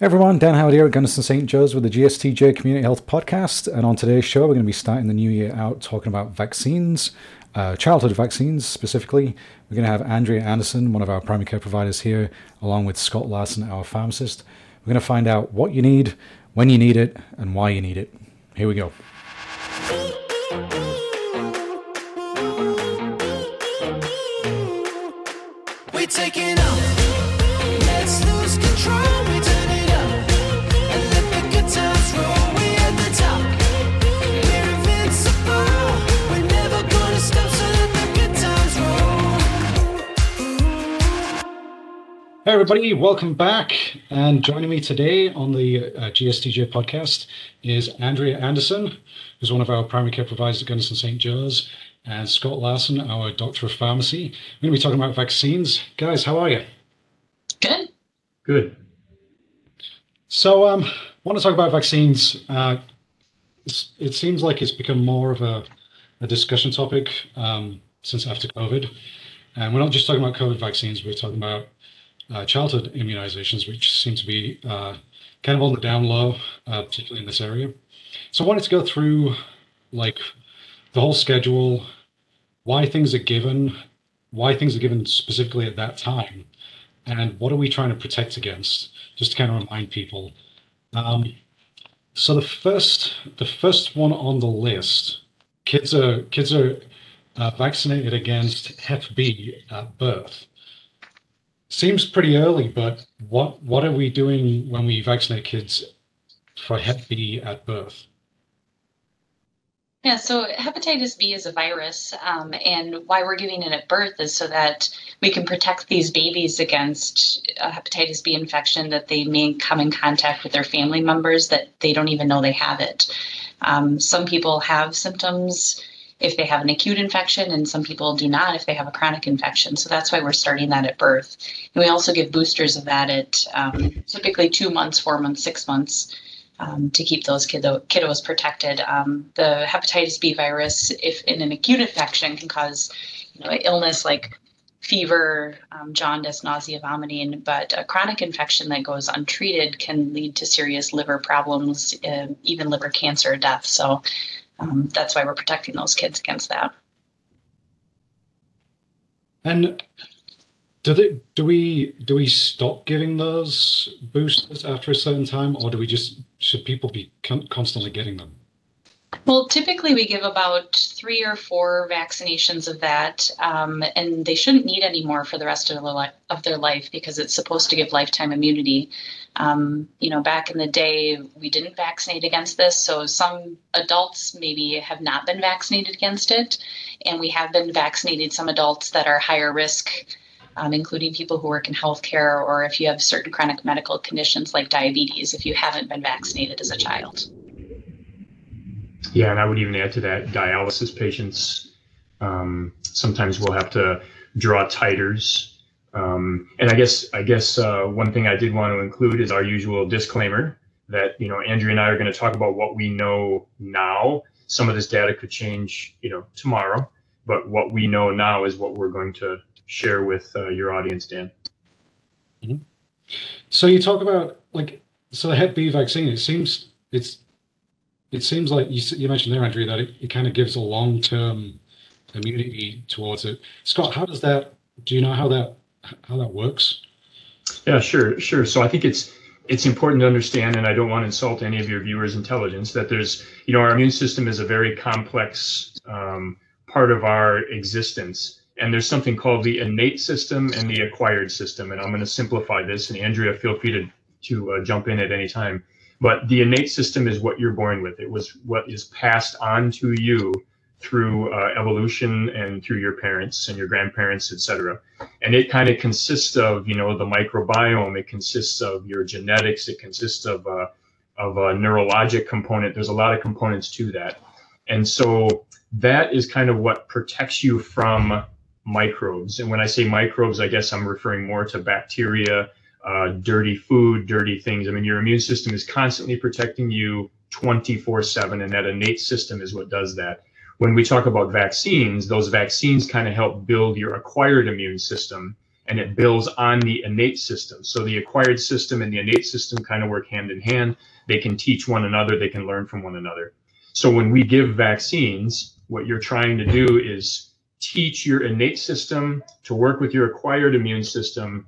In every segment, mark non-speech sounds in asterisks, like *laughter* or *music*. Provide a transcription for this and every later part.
Everyone, Dan Howard here at Gunnison St. Joe's with the GSTJ Community Health Podcast. And on today's show, we're going to be starting the new year out talking about vaccines, uh, childhood vaccines specifically. We're going to have Andrea Anderson, one of our primary care providers here, along with Scott Larson, our pharmacist. We're going to find out what you need, when you need it, and why you need it. Here we go. We taking Hey everybody, welcome back. And joining me today on the uh, GSTJ podcast is Andrea Anderson, who's one of our primary care providers at Gunnison St. Joe's, and Scott Larson, our doctor of pharmacy. We're going to be talking about vaccines. Guys, how are you? Good. Good. So, um, I want to talk about vaccines. Uh, it's, it seems like it's become more of a, a discussion topic um, since after COVID. And we're not just talking about COVID vaccines, we're talking about uh, childhood immunizations, which seem to be uh, kind of on the down low, uh, particularly in this area. So, I wanted to go through like the whole schedule, why things are given, why things are given specifically at that time, and what are we trying to protect against, just to kind of remind people. Um, so the first, the first one on the list, kids are kids are uh, vaccinated against Hep B at birth. Seems pretty early, but what what are we doing when we vaccinate kids for Hep B at birth? Yeah, so hepatitis B is a virus, um, and why we're giving it at birth is so that we can protect these babies against a hepatitis B infection that they may come in contact with their family members that they don't even know they have it. Um, some people have symptoms if they have an acute infection, and some people do not if they have a chronic infection. So that's why we're starting that at birth. And we also give boosters of that at um, typically two months, four months, six months um, to keep those kiddo- kiddos protected. Um, the hepatitis B virus, if in an acute infection, can cause you know illness like fever, um, jaundice, nausea, vomiting. But a chronic infection that goes untreated can lead to serious liver problems, uh, even liver cancer death. So um, that's why we're protecting those kids against that. And do they do we do we stop giving those boosters after a certain time, or do we just should people be con- constantly getting them? Well, typically we give about three or four vaccinations of that, um, and they shouldn't need any more for the rest of li- of their life because it's supposed to give lifetime immunity. Um, you know, back in the day, we didn't vaccinate against this, so some adults maybe have not been vaccinated against it, and we have been vaccinated some adults that are higher risk. Um, including people who work in healthcare, or if you have certain chronic medical conditions like diabetes, if you haven't been vaccinated as a child. Yeah, and I would even add to that dialysis patients. Um, sometimes we'll have to draw titers. Um, and I guess I guess uh, one thing I did want to include is our usual disclaimer that you know Andrea and I are going to talk about what we know now. Some of this data could change, you know, tomorrow, but what we know now is what we're going to share with uh, your audience, Dan. So you talk about like so the Hep B vaccine. It seems it's it seems like you, you mentioned there, Andrea, that it, it kind of gives a long term immunity towards it. Scott, how does that? Do you know how that how that works? Yeah, sure, sure. So I think it's it's important to understand, and I don't want to insult any of your viewers' intelligence, that there's, you know, our immune system is a very complex um, part of our existence. And there's something called the innate system and the acquired system. And I'm going to simplify this, and Andrea, feel free to, to uh, jump in at any time. But the innate system is what you're born with. It was what is passed on to you through uh, evolution and through your parents and your grandparents, et cetera. And it kind of consists of you know the microbiome. It consists of your genetics. It consists of uh, of a neurologic component. There's a lot of components to that. And so that is kind of what protects you from microbes. And when i say microbes i guess i'm referring more to bacteria uh, dirty food dirty things. I mean your immune system is constantly protecting you 24 7 and that innate system is what does that when we talk about vaccines, those vaccines kind of help build your acquired immune system. and it builds on the innate system. So the acquired system and the innate system kind of work hand in hand. They can teach one another, they can learn from one another. So when we give vaccines, what you're trying to do is teach your innate system to work with your acquired immune system,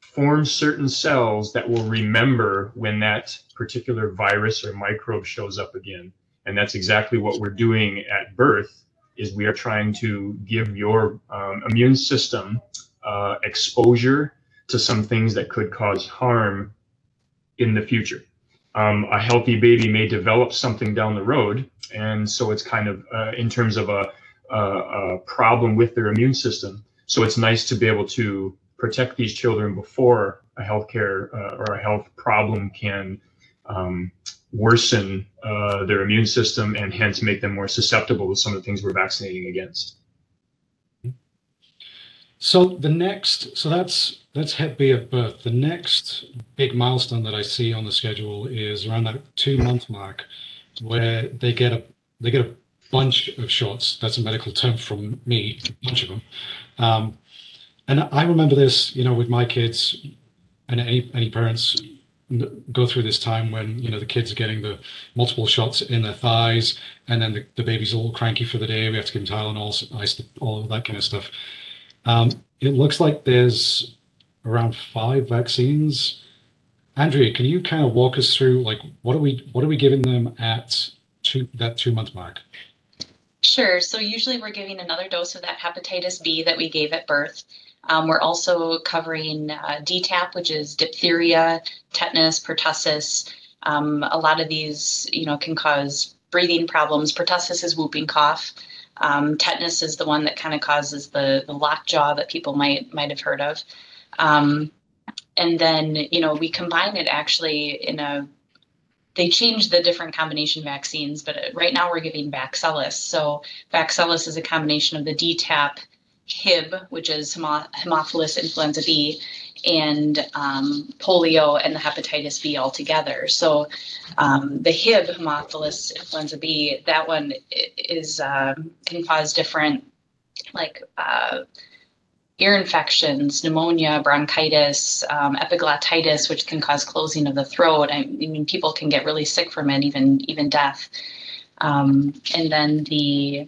form certain cells that will remember when that particular virus or microbe shows up again. And that's exactly what we're doing at birth is we are trying to give your um, immune system uh, exposure to some things that could cause harm in the future. Um, a healthy baby may develop something down the road, and so it's kind of uh, in terms of a, a, a problem with their immune system. So it's nice to be able to protect these children before a healthcare uh, or a health problem can um, worsen uh, their immune system and hence make them more susceptible to some of the things we're vaccinating against. So the next, so that's that's Hep B at birth. The next big milestone that I see on the schedule is around that two month mark, where they get a they get a bunch of shots. That's a medical term from me, a bunch of them. Um, and I remember this, you know, with my kids, and any any parents go through this time when you know the kids are getting the multiple shots in their thighs, and then the, the baby's all cranky for the day. We have to give them Tylenol, all of that kind of stuff. Um, it looks like there's around five vaccines. Andrea, can you kind of walk us through like what are we what are we giving them at two that two month mark? Sure. So usually we're giving another dose of that hepatitis B that we gave at birth. Um, we're also covering uh, DTaP, which is diphtheria, tetanus, pertussis. Um, a lot of these, you know, can cause breathing problems. Pertussis is whooping cough. Um, tetanus is the one that kind of causes the, the lockjaw that people might might have heard of. Um, and then, you know, we combine it actually in a they changed the different combination vaccines, but right now we're giving Vaxelis. So Vaxelis is a combination of the DTaP, Hib, which is Haemophilus influenza B, and um, polio and the hepatitis B all together. So um, the Hib, Haemophilus influenza B, that one is uh, can cause different like uh, ear infections, pneumonia, bronchitis, um, epiglottitis, which can cause closing of the throat. I mean, people can get really sick from it, even even death. Um, and then the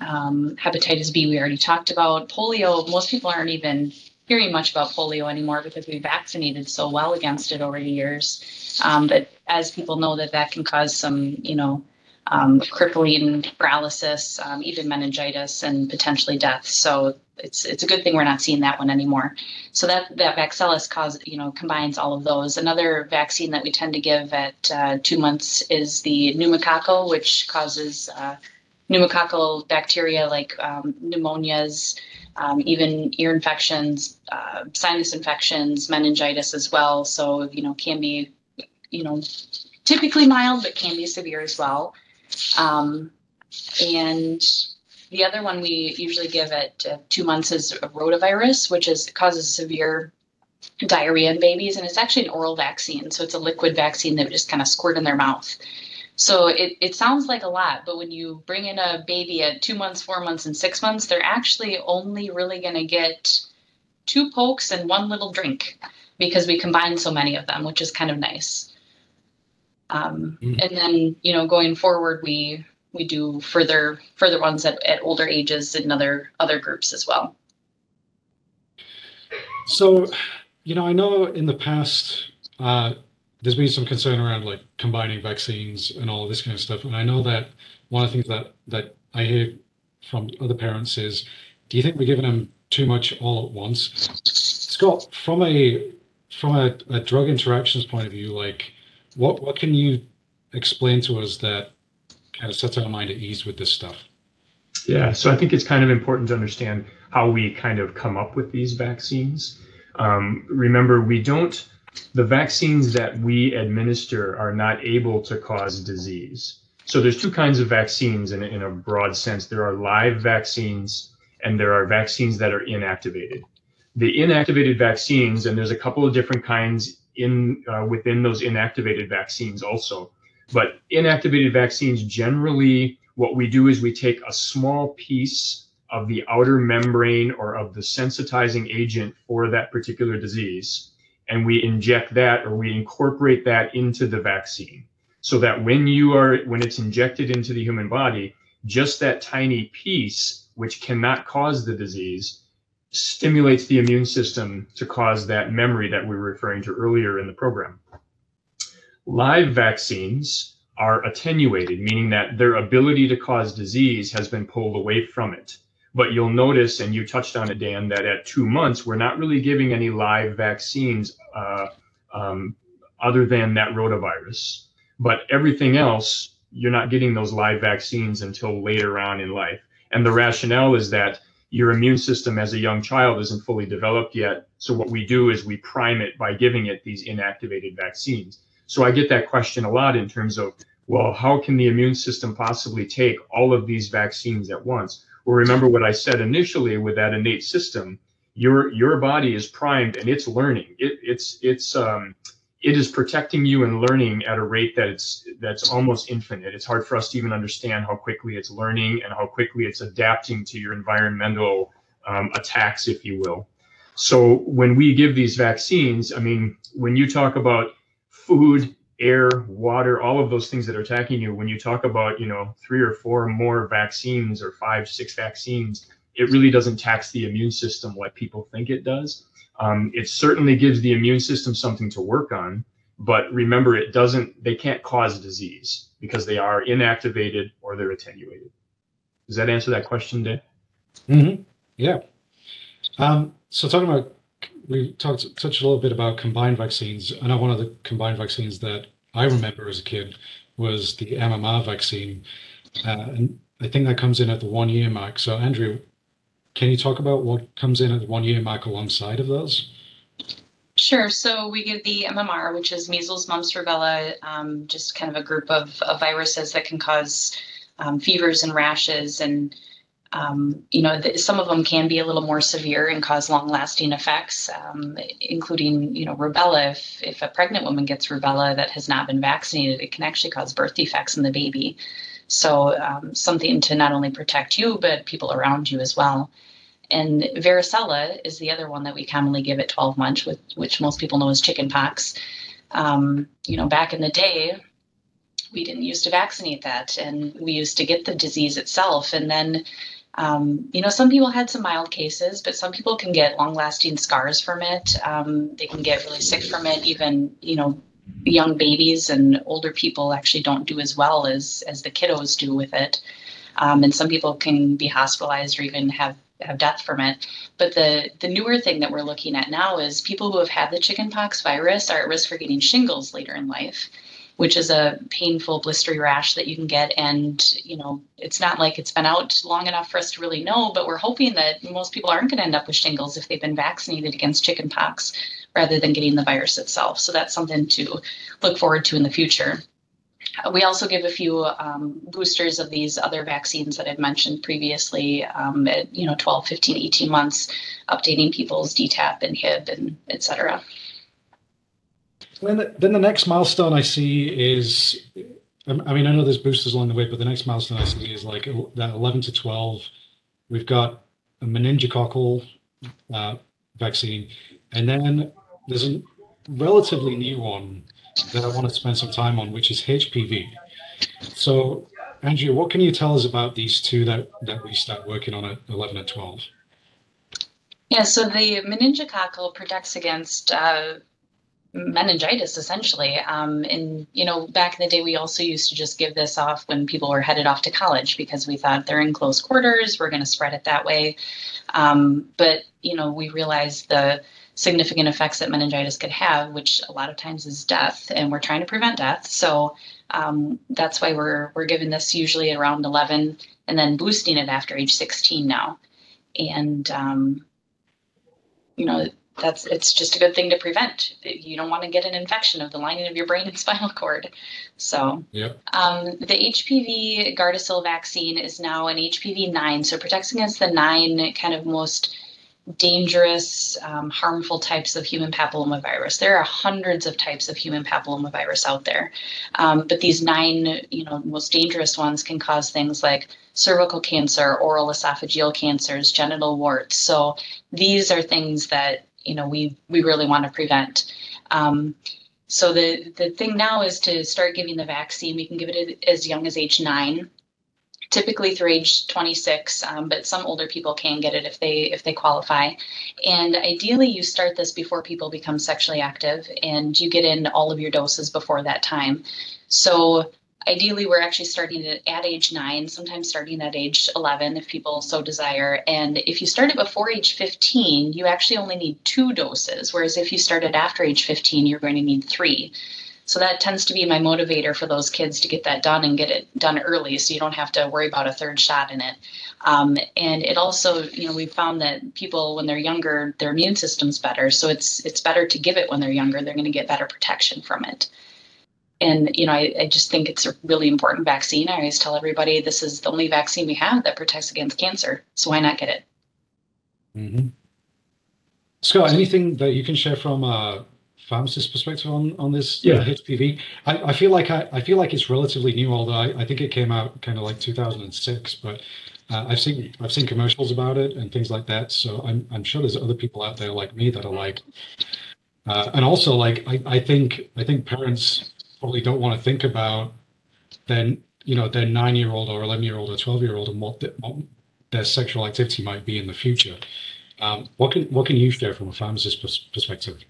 um, hepatitis B, we already talked about. Polio, most people aren't even hearing much about polio anymore because we vaccinated so well against it over the years. Um, but as people know that that can cause some, you know, um, crippling paralysis, um, even meningitis, and potentially death. So it's it's a good thing we're not seeing that one anymore. So that that Vaxelis cause you know combines all of those. Another vaccine that we tend to give at uh, two months is the pneumococcal, which causes uh, pneumococcal bacteria like um, pneumonias, um, even ear infections, uh, sinus infections, meningitis as well. So you know can be you know typically mild, but can be severe as well. Um, and the other one we usually give at uh, two months is rotavirus, which is causes severe diarrhea in babies, and it's actually an oral vaccine. So it's a liquid vaccine that we just kind of squirt in their mouth. So it, it sounds like a lot, but when you bring in a baby at two months, four months, and six months, they're actually only really going to get two pokes and one little drink because we combine so many of them, which is kind of nice. Um, mm. And then, you know, going forward, we we do further further ones at, at older ages in other other groups as well. So, you know, I know in the past uh, there's been some concern around like combining vaccines and all this kind of stuff, and I know that one of the things that that I hear from other parents is, do you think we're giving them too much all at once? Scott, from a from a, a drug interactions point of view, like what what can you explain to us that kind of sets our mind at ease with this stuff? Yeah, so I think it's kind of important to understand how we kind of come up with these vaccines. Um, remember, we don't, the vaccines that we administer are not able to cause disease. So there's two kinds of vaccines in, in a broad sense. There are live vaccines and there are vaccines that are inactivated. The inactivated vaccines, and there's a couple of different kinds in uh, within those inactivated vaccines also. But inactivated vaccines generally, what we do is we take a small piece of the outer membrane or of the sensitizing agent for that particular disease, and we inject that or we incorporate that into the vaccine. So that when you are when it's injected into the human body, just that tiny piece, which cannot cause the disease, stimulates the immune system to cause that memory that we were referring to earlier in the program. Live vaccines are attenuated, meaning that their ability to cause disease has been pulled away from it. But you'll notice, and you touched on it, Dan, that at two months, we're not really giving any live vaccines uh, um, other than that rotavirus. But everything else, you're not getting those live vaccines until later on in life. And the rationale is that your immune system as a young child isn't fully developed yet. So what we do is we prime it by giving it these inactivated vaccines. So I get that question a lot in terms of, well, how can the immune system possibly take all of these vaccines at once? Well, remember what I said initially with that innate system. Your your body is primed and it's learning. It, it's it's um, it is protecting you and learning at a rate that it's that's almost infinite. It's hard for us to even understand how quickly it's learning and how quickly it's adapting to your environmental um, attacks, if you will. So when we give these vaccines, I mean, when you talk about food, air, water, all of those things that are attacking you, when you talk about, you know, three or four more vaccines or five, six vaccines, it really doesn't tax the immune system like people think it does. Um, it certainly gives the immune system something to work on, but remember, it doesn't. They can't cause disease because they are inactivated or they're attenuated. Does that answer that question, Dan? Mm-hmm. Yeah. Um, so talking about, we talked touched a little bit about combined vaccines. I know one of the combined vaccines that I remember as a kid was the MMR vaccine, uh, and I think that comes in at the one year mark. So Andrea, can you talk about what comes in at the one year mark alongside of those? Sure. So we give the MMR, which is measles, mumps, rubella, um, just kind of a group of, of viruses that can cause um, fevers and rashes. And, um, you know, th- some of them can be a little more severe and cause long lasting effects, um, including, you know, rubella. If, if a pregnant woman gets rubella that has not been vaccinated, it can actually cause birth defects in the baby. So, um, something to not only protect you, but people around you as well. And varicella is the other one that we commonly give at 12 months, with, which most people know as chickenpox. Um, you know, back in the day, we didn't used to vaccinate that, and we used to get the disease itself. And then, um, you know, some people had some mild cases, but some people can get long-lasting scars from it. Um, they can get really sick from it. Even, you know, young babies and older people actually don't do as well as as the kiddos do with it. Um, and some people can be hospitalized or even have have death from it. But the the newer thing that we're looking at now is people who have had the chickenpox virus are at risk for getting shingles later in life, which is a painful blistery rash that you can get. And you know, it's not like it's been out long enough for us to really know. But we're hoping that most people aren't going to end up with shingles if they've been vaccinated against chickenpox rather than getting the virus itself. So that's something to look forward to in the future. We also give a few um, boosters of these other vaccines that I've mentioned previously um, at, you know, 12, 15, 18 months, updating people's DTaP and HIB and et cetera. Then the, then the next milestone I see is, um, I mean, I know there's boosters along the way, but the next milestone I see is like that 11 to 12. We've got a meningococcal uh, vaccine, and then there's a relatively new one that I want to spend some time on, which is HPV. So, Andrea, what can you tell us about these two that, that we start working on at 11 and 12? Yeah, so the meningococcal protects against uh, meningitis essentially. Um, and, you know, back in the day, we also used to just give this off when people were headed off to college because we thought they're in close quarters, we're going to spread it that way. Um, but, you know, we realized the significant effects that meningitis could have, which a lot of times is death, and we're trying to prevent death. So um, that's why we're we're giving this usually around 11, and then boosting it after age 16 now. And um, you know that's it's just a good thing to prevent. You don't want to get an infection of the lining of your brain and *laughs* spinal cord. So Yep. um, the HPV Gardasil vaccine is now an HPV 9, so protects against the nine kind of most dangerous, um, harmful types of human papillomavirus. There are hundreds of types of human papillomavirus out there, um, but these nine, you know, most dangerous ones can cause things like cervical cancer, oral esophageal cancers, genital warts. So these are things that you know we we really want to prevent. Um, so the the thing now is to start giving the vaccine. We can give it as young as age nine typically through age 26 um, but some older people can get it if they if they qualify and ideally you start this before people become sexually active and you get in all of your doses before that time so ideally we're actually starting it at age 9 sometimes starting at age 11 if people so desire and if you start it before age 15 you actually only need two doses whereas if you started after age 15 you're going to need three so that tends to be my motivator for those kids to get that done and get it done early so you don't have to worry about a third shot in it. Um, and it also, you know, we've found that people when they're younger, their immune system's better. So it's it's better to give it when they're younger. They're going to get better protection from it. And you know, I, I just think it's a really important vaccine. I always tell everybody this is the only vaccine we have that protects against cancer. So why not get it? Mm-hmm. Scott, anything that you can share from a pharmacist perspective on on this Yeah. uh, HPV? I, I feel like I, I feel like it's relatively new, although I, I think it came out kind of like 2006. But uh, I've seen I've seen commercials about it and things like that. So I'm I'm sure there's other people out there like me that are like, uh, and also like I, I think I think parents probably don't want to think about then you know their nine year old or 11 year old or 12 year old and what, the, what their sexual activity might be in the future. Um, what can what can you share from a pharmacist pers- perspective?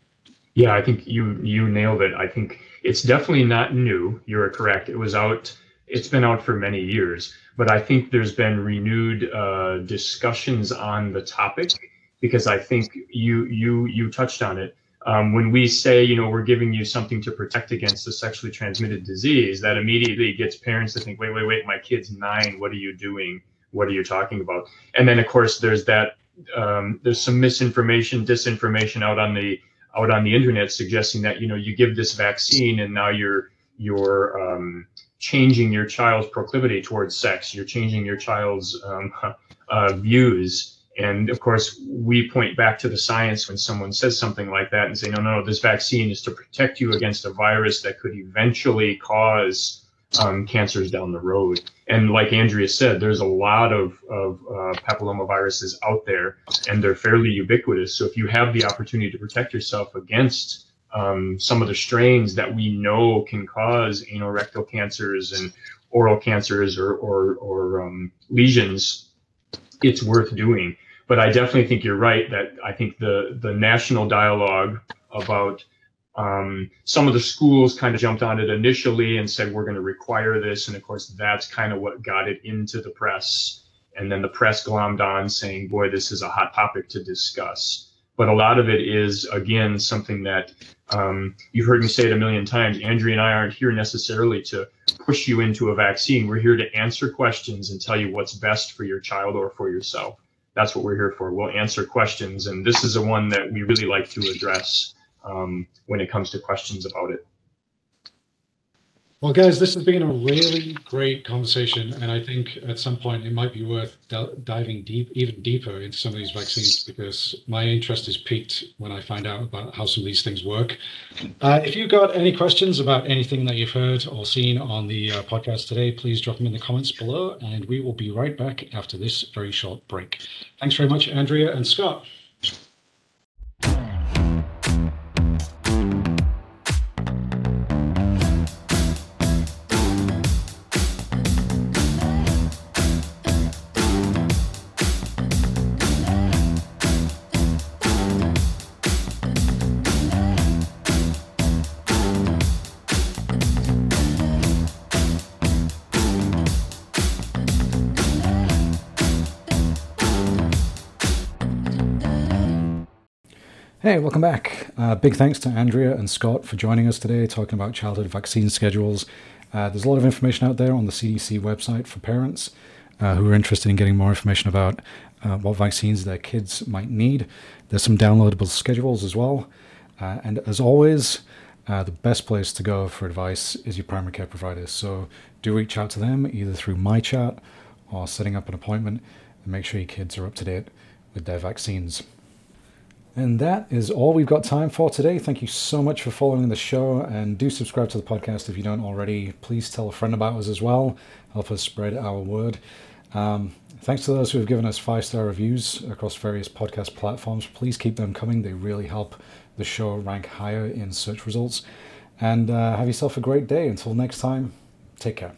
Yeah, I think you you nailed it. I think it's definitely not new. You're correct. It was out. It's been out for many years, but I think there's been renewed uh, discussions on the topic because I think you you you touched on it. Um, when we say, you know, we're giving you something to protect against a sexually transmitted disease, that immediately gets parents to think, wait, wait, wait, my kid's nine. What are you doing? What are you talking about? And then, of course, there's that. Um, there's some misinformation, disinformation out on the out on the internet suggesting that you know you give this vaccine and now you're you're um, changing your child's proclivity towards sex you're changing your child's um, *laughs* uh, views and of course we point back to the science when someone says something like that and say no no no this vaccine is to protect you against a virus that could eventually cause um, cancers down the road and like andrea said there's a lot of, of uh, papillomaviruses out there and they're fairly ubiquitous. So if you have the opportunity to protect yourself against um, some of the strains that we know can cause anal rectal cancers and oral cancers or or, or um, lesions, it's worth doing. But I definitely think you're right that I think the the national dialogue about um, some of the schools kind of jumped on it initially and said we're going to require this, and of course that's kind of what got it into the press and then the press glommed on saying, boy, this is a hot topic to discuss. But a lot of it is, again, something that um, you've heard me say it a million times. Andrea and I aren't here necessarily to push you into a vaccine. We're here to answer questions and tell you what's best for your child or for yourself. That's what we're here for. We'll answer questions. And this is a one that we really like to address um, when it comes to questions about it. Well, guys, this has been a really great conversation, and I think at some point it might be worth diving deep, even deeper into some of these vaccines because my interest is piqued when I find out about how some of these things work. Uh, if you've got any questions about anything that you've heard or seen on the uh, podcast today, please drop them in the comments below, and we will be right back after this very short break. Thanks very much, Andrea and Scott. Hey, welcome back. Uh, big thanks to Andrea and Scott for joining us today talking about childhood vaccine schedules. Uh, there's a lot of information out there on the CDC website for parents uh, who are interested in getting more information about uh, what vaccines their kids might need. There's some downloadable schedules as well. Uh, and as always, uh, the best place to go for advice is your primary care provider. So do reach out to them either through MyChart or setting up an appointment and make sure your kids are up to date with their vaccines. And that is all we've got time for today. Thank you so much for following the show and do subscribe to the podcast if you don't already. Please tell a friend about us as well. Help us spread our word. Um, thanks to those who have given us five star reviews across various podcast platforms. Please keep them coming, they really help the show rank higher in search results. And uh, have yourself a great day. Until next time, take care.